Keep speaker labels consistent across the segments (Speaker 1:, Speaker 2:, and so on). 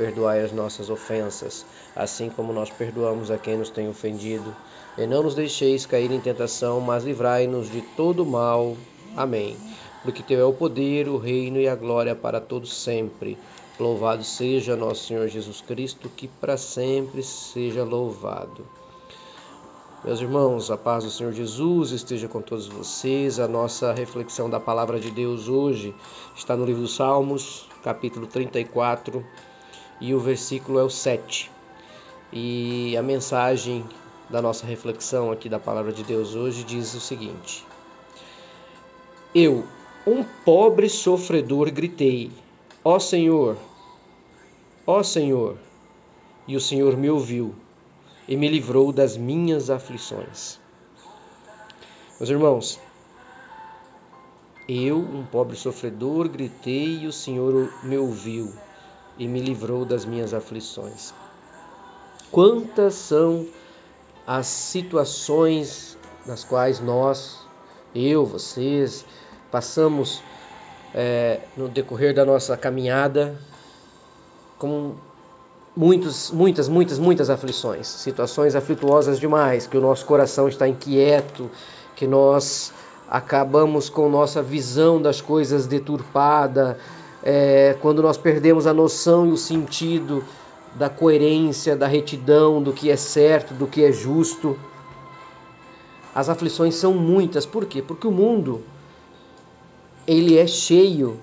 Speaker 1: Perdoai as nossas ofensas, assim como nós perdoamos a quem nos tem ofendido e não nos deixeis cair em tentação, mas livrai-nos de todo mal. Amém. Porque teu é o poder, o reino e a glória para todos sempre. Louvado seja nosso Senhor Jesus Cristo, que para sempre seja louvado. Meus irmãos, a paz do Senhor Jesus esteja com todos vocês. A nossa reflexão da palavra de Deus hoje está no livro dos Salmos, capítulo 34, e o versículo é o 7. E a mensagem da nossa reflexão aqui da palavra de Deus hoje diz o seguinte: Eu, um pobre sofredor, gritei: Ó Senhor, ó Senhor, e o Senhor me ouviu e me livrou das minhas aflições. Meus irmãos, eu, um pobre sofredor, gritei e o Senhor me ouviu e me livrou das minhas aflições. Quantas são as situações nas quais nós, eu, vocês, passamos é, no decorrer da nossa caminhada com muitos, muitas, muitas, muitas aflições, situações aflituosas demais, que o nosso coração está inquieto, que nós acabamos com nossa visão das coisas deturpada, é, quando nós perdemos a noção e o sentido da coerência, da retidão, do que é certo, do que é justo. As aflições são muitas, por quê? Porque o mundo ele é cheio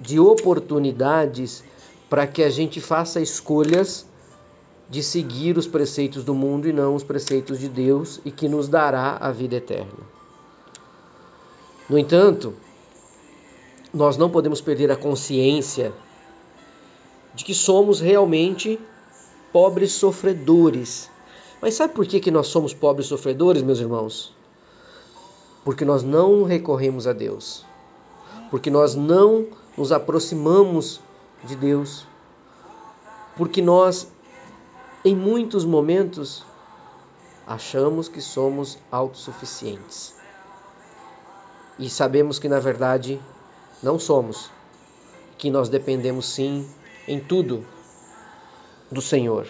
Speaker 1: de oportunidades para que a gente faça escolhas de seguir os preceitos do mundo e não os preceitos de Deus e que nos dará a vida eterna. No entanto, nós não podemos perder a consciência de que somos realmente pobres sofredores. Mas sabe por que, que nós somos pobres sofredores, meus irmãos? Porque nós não recorremos a Deus. Porque nós não nos aproximamos de Deus. Porque nós, em muitos momentos, achamos que somos autossuficientes. E sabemos que, na verdade, não somos. Que nós dependemos sim em tudo do Senhor.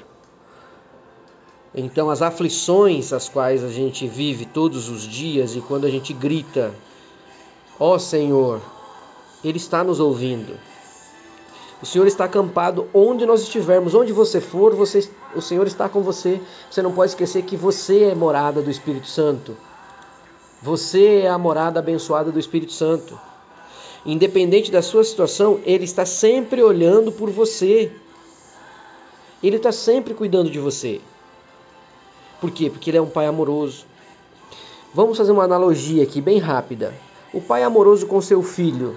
Speaker 1: Então, as aflições as quais a gente vive todos os dias e quando a gente grita, ó oh, Senhor, Ele está nos ouvindo. O Senhor está acampado onde nós estivermos, onde você for, você, o Senhor está com você. Você não pode esquecer que você é morada do Espírito Santo. Você é a morada abençoada do Espírito Santo. Independente da sua situação, Ele está sempre olhando por você. Ele está sempre cuidando de você. Por quê? Porque Ele é um Pai amoroso. Vamos fazer uma analogia aqui, bem rápida. O pai amoroso com seu filho,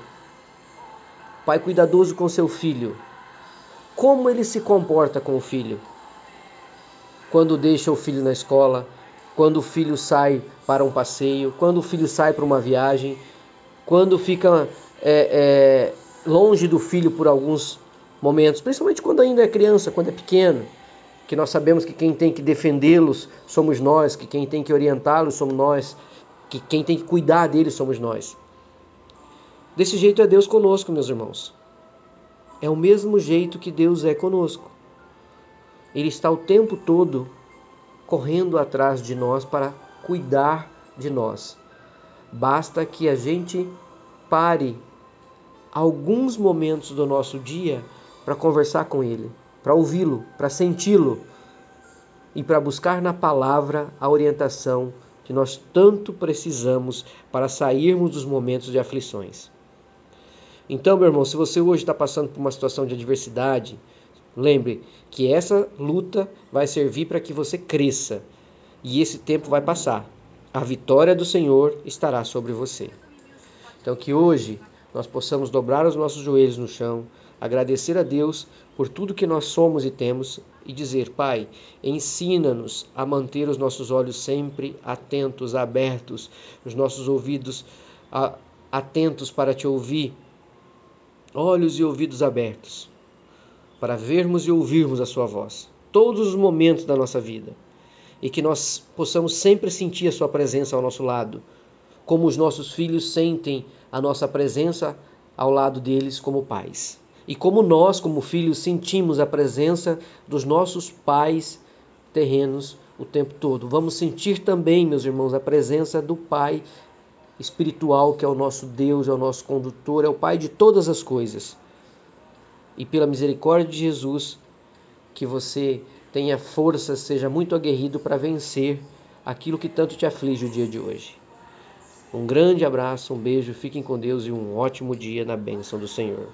Speaker 1: pai cuidadoso com seu filho, como ele se comporta com o filho? Quando deixa o filho na escola, quando o filho sai para um passeio, quando o filho sai para uma viagem, quando fica é, é, longe do filho por alguns momentos, principalmente quando ainda é criança, quando é pequeno, que nós sabemos que quem tem que defendê-los somos nós, que quem tem que orientá-los somos nós, que quem tem que cuidar deles somos nós. Desse jeito é Deus conosco, meus irmãos. É o mesmo jeito que Deus é conosco. Ele está o tempo todo correndo atrás de nós para cuidar de nós. Basta que a gente pare alguns momentos do nosso dia para conversar com Ele, para ouvi-lo, para senti-lo e para buscar na palavra a orientação que nós tanto precisamos para sairmos dos momentos de aflições. Então, meu irmão, se você hoje está passando por uma situação de adversidade, lembre que essa luta vai servir para que você cresça e esse tempo vai passar. A vitória do Senhor estará sobre você. Então, que hoje nós possamos dobrar os nossos joelhos no chão, agradecer a Deus por tudo que nós somos e temos e dizer: Pai, ensina-nos a manter os nossos olhos sempre atentos, abertos, os nossos ouvidos atentos para te ouvir, olhos e ouvidos abertos, para vermos e ouvirmos a Sua voz, todos os momentos da nossa vida, e que nós possamos sempre sentir a Sua presença ao nosso lado, como os nossos filhos sentem a nossa presença ao lado deles como pais. E como nós, como filhos, sentimos a presença dos nossos pais terrenos o tempo todo. Vamos sentir também, meus irmãos, a presença do Pai espiritual, que é o nosso Deus, é o nosso condutor, é o Pai de todas as coisas. E pela misericórdia de Jesus, que você tenha força, seja muito aguerrido para vencer aquilo que tanto te aflige o dia de hoje. Um grande abraço, um beijo, fiquem com Deus e um ótimo dia na bênção do Senhor.